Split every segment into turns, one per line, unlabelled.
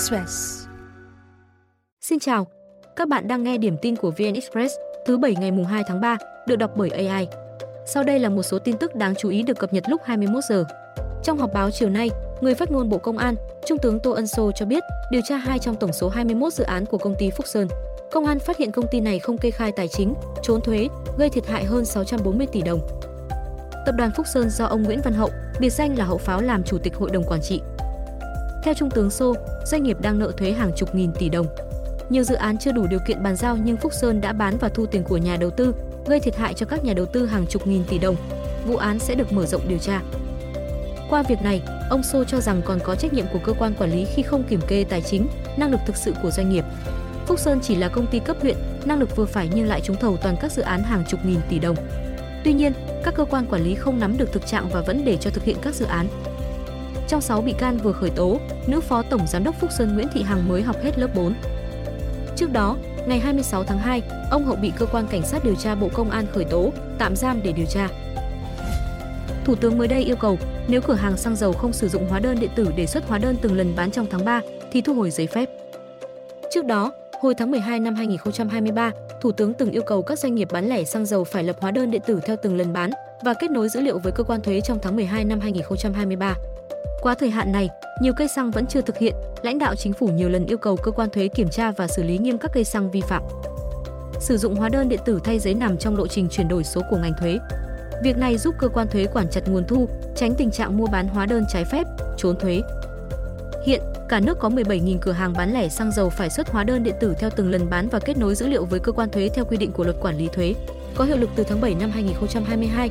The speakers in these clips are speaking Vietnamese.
Express. Xin chào, các bạn đang nghe điểm tin của VN Express thứ bảy ngày mùng 2 tháng 3, được đọc bởi AI. Sau đây là một số tin tức đáng chú ý được cập nhật lúc 21 giờ. Trong họp báo chiều nay, người phát ngôn Bộ Công an, Trung tướng Tô Ân Sô cho biết, điều tra hai trong tổng số 21 dự án của công ty Phúc Sơn. Công an phát hiện công ty này không kê khai tài chính, trốn thuế, gây thiệt hại hơn 640 tỷ đồng. Tập đoàn Phúc Sơn do ông Nguyễn Văn Hậu, biệt danh là Hậu Pháo làm chủ tịch hội đồng quản trị. Theo Trung tướng Sô, doanh nghiệp đang nợ thuế hàng chục nghìn tỷ đồng. Nhiều dự án chưa đủ điều kiện bàn giao nhưng Phúc Sơn đã bán và thu tiền của nhà đầu tư, gây thiệt hại cho các nhà đầu tư hàng chục nghìn tỷ đồng. Vụ án sẽ được mở rộng điều tra. Qua việc này, ông Sô cho rằng còn có trách nhiệm của cơ quan quản lý khi không kiểm kê tài chính, năng lực thực sự của doanh nghiệp. Phúc Sơn chỉ là công ty cấp huyện, năng lực vừa phải nhưng lại trúng thầu toàn các dự án hàng chục nghìn tỷ đồng. Tuy nhiên, các cơ quan quản lý không nắm được thực trạng và vẫn để cho thực hiện các dự án. Trong 6 bị can vừa khởi tố, nữ phó tổng giám đốc Phúc Sơn Nguyễn Thị Hằng mới học hết lớp 4. Trước đó, ngày 26 tháng 2, ông Hậu bị cơ quan cảnh sát điều tra Bộ Công an khởi tố, tạm giam để điều tra. Thủ tướng mới đây yêu cầu, nếu cửa hàng xăng dầu không sử dụng hóa đơn điện tử để xuất hóa đơn từng lần bán trong tháng 3 thì thu hồi giấy phép. Trước đó, hồi tháng 12 năm 2023, Thủ tướng từng yêu cầu các doanh nghiệp bán lẻ xăng dầu phải lập hóa đơn điện tử theo từng lần bán và kết nối dữ liệu với cơ quan thuế trong tháng 12 năm 2023. Qua thời hạn này, nhiều cây xăng vẫn chưa thực hiện, lãnh đạo chính phủ nhiều lần yêu cầu cơ quan thuế kiểm tra và xử lý nghiêm các cây xăng vi phạm. Sử dụng hóa đơn điện tử thay giấy nằm trong lộ trình chuyển đổi số của ngành thuế. Việc này giúp cơ quan thuế quản chặt nguồn thu, tránh tình trạng mua bán hóa đơn trái phép, trốn thuế. Hiện, cả nước có 17.000 cửa hàng bán lẻ xăng dầu phải xuất hóa đơn điện tử theo từng lần bán và kết nối dữ liệu với cơ quan thuế theo quy định của luật quản lý thuế, có hiệu lực từ tháng 7 năm 2022.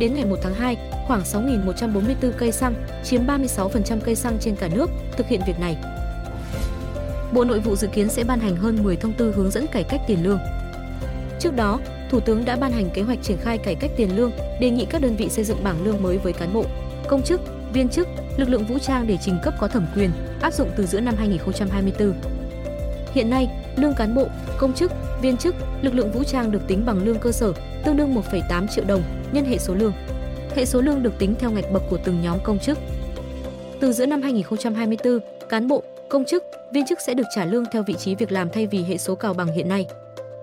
Đến ngày 1 tháng 2, khoảng 6.144 cây xăng, chiếm 36% cây xăng trên cả nước, thực hiện việc này. Bộ Nội vụ dự kiến sẽ ban hành hơn 10 thông tư hướng dẫn cải cách tiền lương. Trước đó, Thủ tướng đã ban hành kế hoạch triển khai cải cách tiền lương, đề nghị các đơn vị xây dựng bảng lương mới với cán bộ, công chức, viên chức, lực lượng vũ trang để trình cấp có thẩm quyền, áp dụng từ giữa năm 2024. Hiện nay, lương cán bộ, công chức, viên chức, lực lượng vũ trang được tính bằng lương cơ sở, tương đương 1,8 triệu đồng nhân hệ số lương. Hệ số lương được tính theo ngạch bậc của từng nhóm công chức. Từ giữa năm 2024, cán bộ, công chức, viên chức sẽ được trả lương theo vị trí việc làm thay vì hệ số cào bằng hiện nay.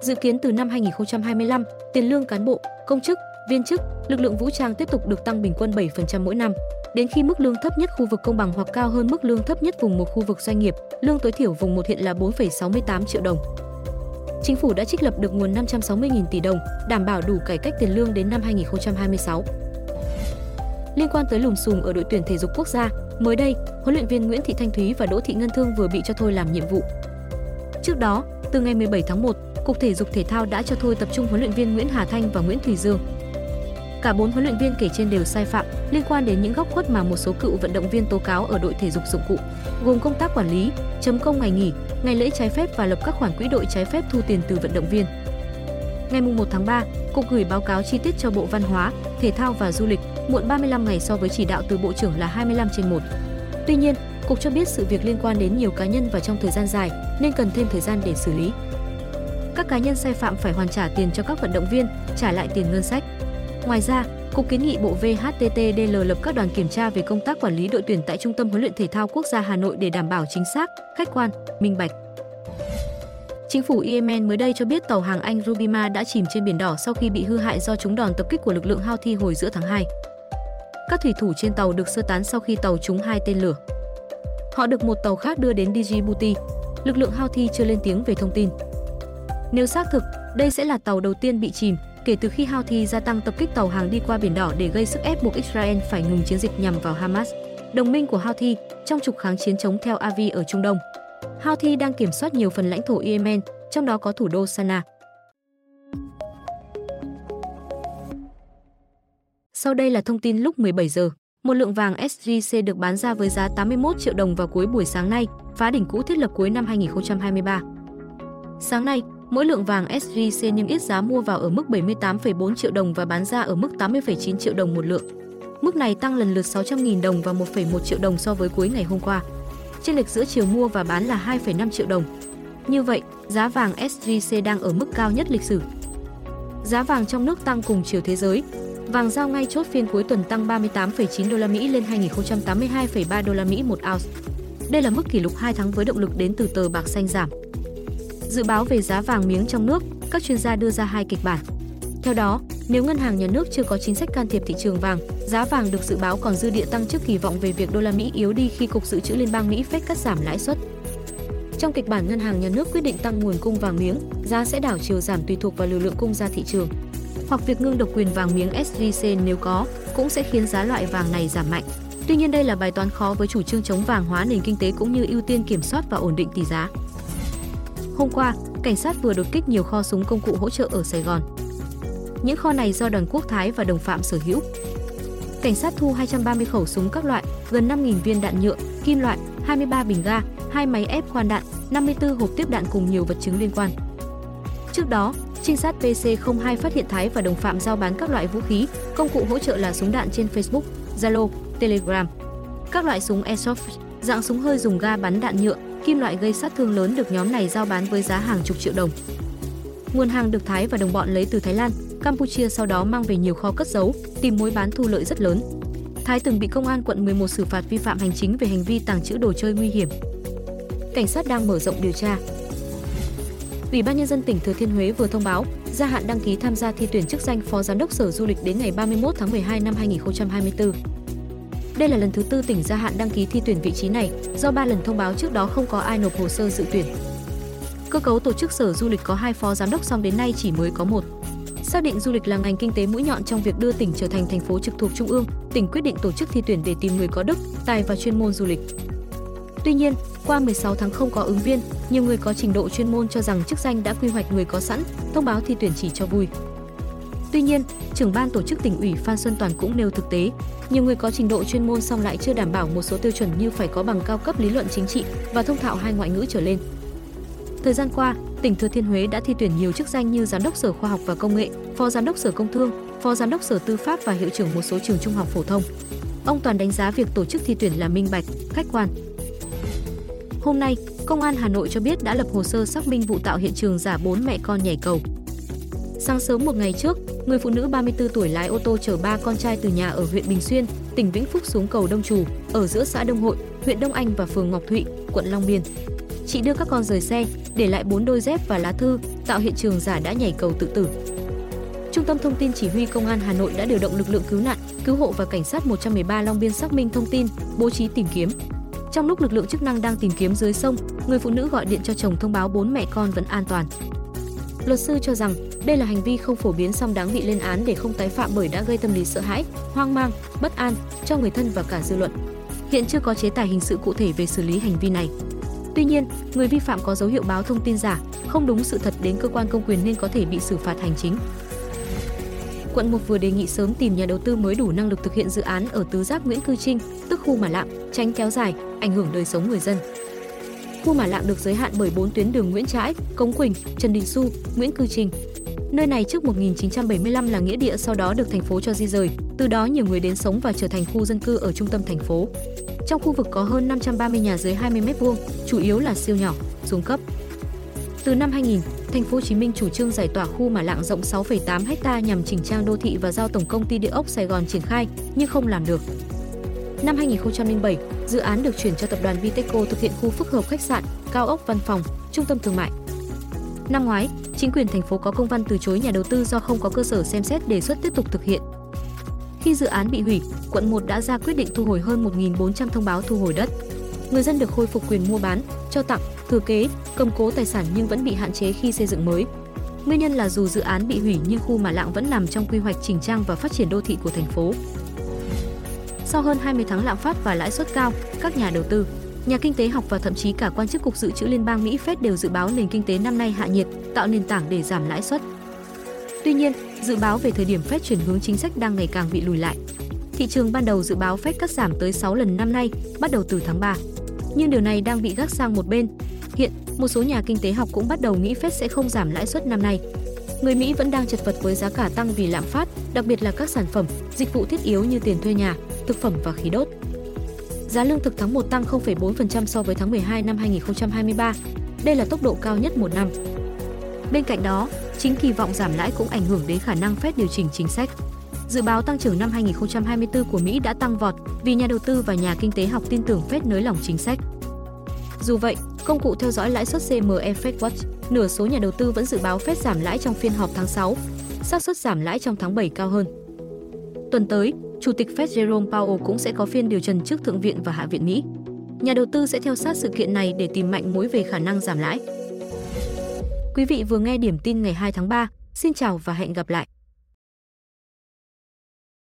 Dự kiến từ năm 2025, tiền lương cán bộ, công chức, viên chức, lực lượng vũ trang tiếp tục được tăng bình quân 7% mỗi năm, đến khi mức lương thấp nhất khu vực công bằng hoặc cao hơn mức lương thấp nhất vùng một khu vực doanh nghiệp, lương tối thiểu vùng một hiện là 4,68 triệu đồng. Chính phủ đã trích lập được nguồn 560.000 tỷ đồng, đảm bảo đủ cải cách tiền lương đến năm 2026. Liên quan tới lùm xùm ở đội tuyển thể dục quốc gia, mới đây, huấn luyện viên Nguyễn Thị Thanh Thúy và Đỗ Thị Ngân Thương vừa bị cho thôi làm nhiệm vụ. Trước đó, từ ngày 17 tháng 1, Cục Thể dục Thể thao đã cho thôi tập trung huấn luyện viên Nguyễn Hà Thanh và Nguyễn Thùy Dương. Cả bốn huấn luyện viên kể trên đều sai phạm liên quan đến những góc khuất mà một số cựu vận động viên tố cáo ở đội thể dục dụng cụ, gồm công tác quản lý, chấm công ngày nghỉ, ngày lễ trái phép và lập các khoản quỹ đội trái phép thu tiền từ vận động viên. Ngày 1 tháng 3, Cục gửi báo cáo chi tiết cho Bộ Văn hóa, Thể thao và Du lịch muộn 35 ngày so với chỉ đạo từ Bộ trưởng là 25 trên 1. Tuy nhiên, Cục cho biết sự việc liên quan đến nhiều cá nhân và trong thời gian dài nên cần thêm thời gian để xử lý. Các cá nhân sai phạm phải hoàn trả tiền cho các vận động viên, trả lại tiền ngân sách. Ngoài ra, Cục kiến nghị Bộ VHTTDL lập các đoàn kiểm tra về công tác quản lý đội tuyển tại Trung tâm huấn luyện thể thao quốc gia Hà Nội để đảm bảo chính xác, khách quan, minh bạch. Chính phủ Yemen mới đây cho biết tàu hàng Anh Rubima đã chìm trên biển đỏ sau khi bị hư hại do chúng đòn tập kích của lực lượng Houthi hồi giữa tháng 2. Các thủy thủ trên tàu được sơ tán sau khi tàu trúng hai tên lửa. Họ được một tàu khác đưa đến Djibouti. Lực lượng Houthi chưa lên tiếng về thông tin. Nếu xác thực, đây sẽ là tàu đầu tiên bị chìm kể từ khi Houthi gia tăng tập kích tàu hàng đi qua biển đỏ để gây sức ép buộc Israel phải ngừng chiến dịch nhằm vào Hamas, đồng minh của Houthi trong trục kháng chiến chống theo Avi ở Trung Đông. Houthi đang kiểm soát nhiều phần lãnh thổ Yemen, trong đó có thủ đô Sanaa. Sau đây là thông tin lúc 17 giờ. Một lượng vàng SJC được bán ra với giá 81 triệu đồng vào cuối buổi sáng nay, phá đỉnh cũ thiết lập cuối năm 2023. Sáng nay, Mỗi lượng vàng SJC niêm yết giá mua vào ở mức 78,4 triệu đồng và bán ra ở mức 80,9 triệu đồng một lượng. Mức này tăng lần lượt 600.000 đồng và 1,1 triệu đồng so với cuối ngày hôm qua. Trên lệch giữa chiều mua và bán là 2,5 triệu đồng. Như vậy, giá vàng SJC đang ở mức cao nhất lịch sử. Giá vàng trong nước tăng cùng chiều thế giới. Vàng giao ngay chốt phiên cuối tuần tăng 38,9 đô la Mỹ lên 2082,3 đô la Mỹ một ounce. Đây là mức kỷ lục 2 tháng với động lực đến từ tờ bạc xanh giảm. Dự báo về giá vàng miếng trong nước, các chuyên gia đưa ra hai kịch bản. Theo đó, nếu ngân hàng nhà nước chưa có chính sách can thiệp thị trường vàng, giá vàng được dự báo còn dư địa tăng trước kỳ vọng về việc đô la Mỹ yếu đi khi cục dự trữ liên bang Mỹ Fed cắt giảm lãi suất. Trong kịch bản ngân hàng nhà nước quyết định tăng nguồn cung vàng miếng, giá sẽ đảo chiều giảm tùy thuộc vào lưu lượng cung ra thị trường. Hoặc việc ngưng độc quyền vàng miếng SJC nếu có, cũng sẽ khiến giá loại vàng này giảm mạnh. Tuy nhiên đây là bài toán khó với chủ trương chống vàng hóa nền kinh tế cũng như ưu tiên kiểm soát và ổn định tỷ giá. Hôm qua, cảnh sát vừa đột kích nhiều kho súng công cụ hỗ trợ ở Sài Gòn. Những kho này do đoàn quốc thái và đồng phạm sở hữu. Cảnh sát thu 230 khẩu súng các loại, gần 5.000 viên đạn nhựa, kim loại, 23 bình ga, hai máy ép khoan đạn, 54 hộp tiếp đạn cùng nhiều vật chứng liên quan. Trước đó, trinh sát PC02 phát hiện Thái và đồng phạm giao bán các loại vũ khí, công cụ hỗ trợ là súng đạn trên Facebook, Zalo, Telegram. Các loại súng airsoft, dạng súng hơi dùng ga bắn đạn nhựa, kim loại gây sát thương lớn được nhóm này giao bán với giá hàng chục triệu đồng. Nguồn hàng được Thái và đồng bọn lấy từ Thái Lan, Campuchia sau đó mang về nhiều kho cất giấu, tìm mối bán thu lợi rất lớn. Thái từng bị công an quận 11 xử phạt vi phạm hành chính về hành vi tàng trữ đồ chơi nguy hiểm. Cảnh sát đang mở rộng điều tra. Ủy ban nhân dân tỉnh Thừa Thiên Huế vừa thông báo gia hạn đăng ký tham gia thi tuyển chức danh Phó Giám đốc Sở Du lịch đến ngày 31 tháng 12 năm 2024. Đây là lần thứ tư tỉnh gia hạn đăng ký thi tuyển vị trí này, do ba lần thông báo trước đó không có ai nộp hồ sơ dự tuyển. Cơ cấu tổ chức Sở Du lịch có hai phó giám đốc song đến nay chỉ mới có một. Xác định du lịch là ngành kinh tế mũi nhọn trong việc đưa tỉnh trở thành thành phố trực thuộc trung ương, tỉnh quyết định tổ chức thi tuyển để tìm người có đức, tài và chuyên môn du lịch. Tuy nhiên, qua 16 tháng không có ứng viên, nhiều người có trình độ chuyên môn cho rằng chức danh đã quy hoạch người có sẵn, thông báo thi tuyển chỉ cho vui. Tuy nhiên, trưởng ban tổ chức tỉnh ủy Phan Xuân Toàn cũng nêu thực tế, nhiều người có trình độ chuyên môn song lại chưa đảm bảo một số tiêu chuẩn như phải có bằng cao cấp lý luận chính trị và thông thạo hai ngoại ngữ trở lên. Thời gian qua, tỉnh Thừa Thiên Huế đã thi tuyển nhiều chức danh như giám đốc Sở Khoa học và Công nghệ, phó giám đốc Sở Công Thương, phó giám đốc Sở Tư pháp và hiệu trưởng một số trường trung học phổ thông. Ông Toàn đánh giá việc tổ chức thi tuyển là minh bạch, khách quan. Hôm nay, Công an Hà Nội cho biết đã lập hồ sơ xác minh vụ tạo hiện trường giả bốn mẹ con nhảy cầu. Sáng sớm một ngày trước, người phụ nữ 34 tuổi lái ô tô chở ba con trai từ nhà ở huyện Bình Xuyên, tỉnh Vĩnh Phúc xuống cầu Đông Trù, ở giữa xã Đông Hội, huyện Đông Anh và phường Ngọc Thụy, quận Long Biên. Chị đưa các con rời xe, để lại bốn đôi dép và lá thư, tạo hiện trường giả đã nhảy cầu tự tử. Trung tâm Thông tin Chỉ huy Công an Hà Nội đã điều động lực lượng cứu nạn, cứu hộ và cảnh sát 113 Long Biên xác minh thông tin, bố trí tìm kiếm. Trong lúc lực lượng chức năng đang tìm kiếm dưới sông, người phụ nữ gọi điện cho chồng thông báo bốn mẹ con vẫn an toàn. Luật sư cho rằng đây là hành vi không phổ biến song đáng bị lên án để không tái phạm bởi đã gây tâm lý sợ hãi, hoang mang, bất an cho người thân và cả dư luận. Hiện chưa có chế tài hình sự cụ thể về xử lý hành vi này. Tuy nhiên, người vi phạm có dấu hiệu báo thông tin giả, không đúng sự thật đến cơ quan công quyền nên có thể bị xử phạt hành chính. Quận 1 vừa đề nghị sớm tìm nhà đầu tư mới đủ năng lực thực hiện dự án ở tứ giác Nguyễn Cư Trinh, tức khu Mà Lạng, tránh kéo dài, ảnh hưởng đời sống người dân. Khu Mà Lạng được giới hạn bởi 4 tuyến đường Nguyễn Trãi, Cống Quỳnh, Trần Đình Xu, Nguyễn Cư Trinh. Nơi này trước 1975 là nghĩa địa sau đó được thành phố cho di rời, từ đó nhiều người đến sống và trở thành khu dân cư ở trung tâm thành phố. Trong khu vực có hơn 530 nhà dưới 20 m2, chủ yếu là siêu nhỏ, xuống cấp. Từ năm 2000, thành phố Hồ Chí Minh chủ trương giải tỏa khu mà lạng rộng 6,8 ha nhằm chỉnh trang đô thị và giao tổng công ty địa ốc Sài Gòn triển khai, nhưng không làm được. Năm 2007, dự án được chuyển cho tập đoàn Viteco thực hiện khu phức hợp khách sạn, cao ốc văn phòng, trung tâm thương mại. Năm ngoái, chính quyền thành phố có công văn từ chối nhà đầu tư do không có cơ sở xem xét đề xuất tiếp tục thực hiện. Khi dự án bị hủy, quận 1 đã ra quyết định thu hồi hơn 1.400 thông báo thu hồi đất. Người dân được khôi phục quyền mua bán, cho tặng, thừa kế, cầm cố tài sản nhưng vẫn bị hạn chế khi xây dựng mới. Nguyên nhân là dù dự án bị hủy nhưng khu Mà Lạng vẫn nằm trong quy hoạch chỉnh trang và phát triển đô thị của thành phố. Sau hơn 20 tháng lạm phát và lãi suất cao, các nhà đầu tư, nhà kinh tế học và thậm chí cả quan chức cục dự trữ liên bang Mỹ Fed đều dự báo nền kinh tế năm nay hạ nhiệt, tạo nền tảng để giảm lãi suất. Tuy nhiên, dự báo về thời điểm Fed chuyển hướng chính sách đang ngày càng bị lùi lại. Thị trường ban đầu dự báo Fed cắt giảm tới 6 lần năm nay, bắt đầu từ tháng 3. Nhưng điều này đang bị gác sang một bên. Hiện, một số nhà kinh tế học cũng bắt đầu nghĩ Fed sẽ không giảm lãi suất năm nay. Người Mỹ vẫn đang chật vật với giá cả tăng vì lạm phát, đặc biệt là các sản phẩm, dịch vụ thiết yếu như tiền thuê nhà, thực phẩm và khí đốt. Giá lương thực tháng 1 tăng 0,4% so với tháng 12 năm 2023. Đây là tốc độ cao nhất một năm. Bên cạnh đó, chính kỳ vọng giảm lãi cũng ảnh hưởng đến khả năng Fed điều chỉnh chính sách. Dự báo tăng trưởng năm 2024 của Mỹ đã tăng vọt vì nhà đầu tư và nhà kinh tế học tin tưởng Fed nới lỏng chính sách. Dù vậy, công cụ theo dõi lãi suất CME Fed Watch, nửa số nhà đầu tư vẫn dự báo Fed giảm lãi trong phiên họp tháng 6, xác suất giảm lãi trong tháng 7 cao hơn. Tuần tới, Chủ tịch Fed Jerome Powell cũng sẽ có phiên điều trần trước Thượng viện và Hạ viện Mỹ. Nhà đầu tư sẽ theo sát sự kiện này để tìm mạnh mối về khả năng giảm lãi. Quý vị vừa nghe điểm tin ngày 2 tháng 3. Xin chào và hẹn gặp lại.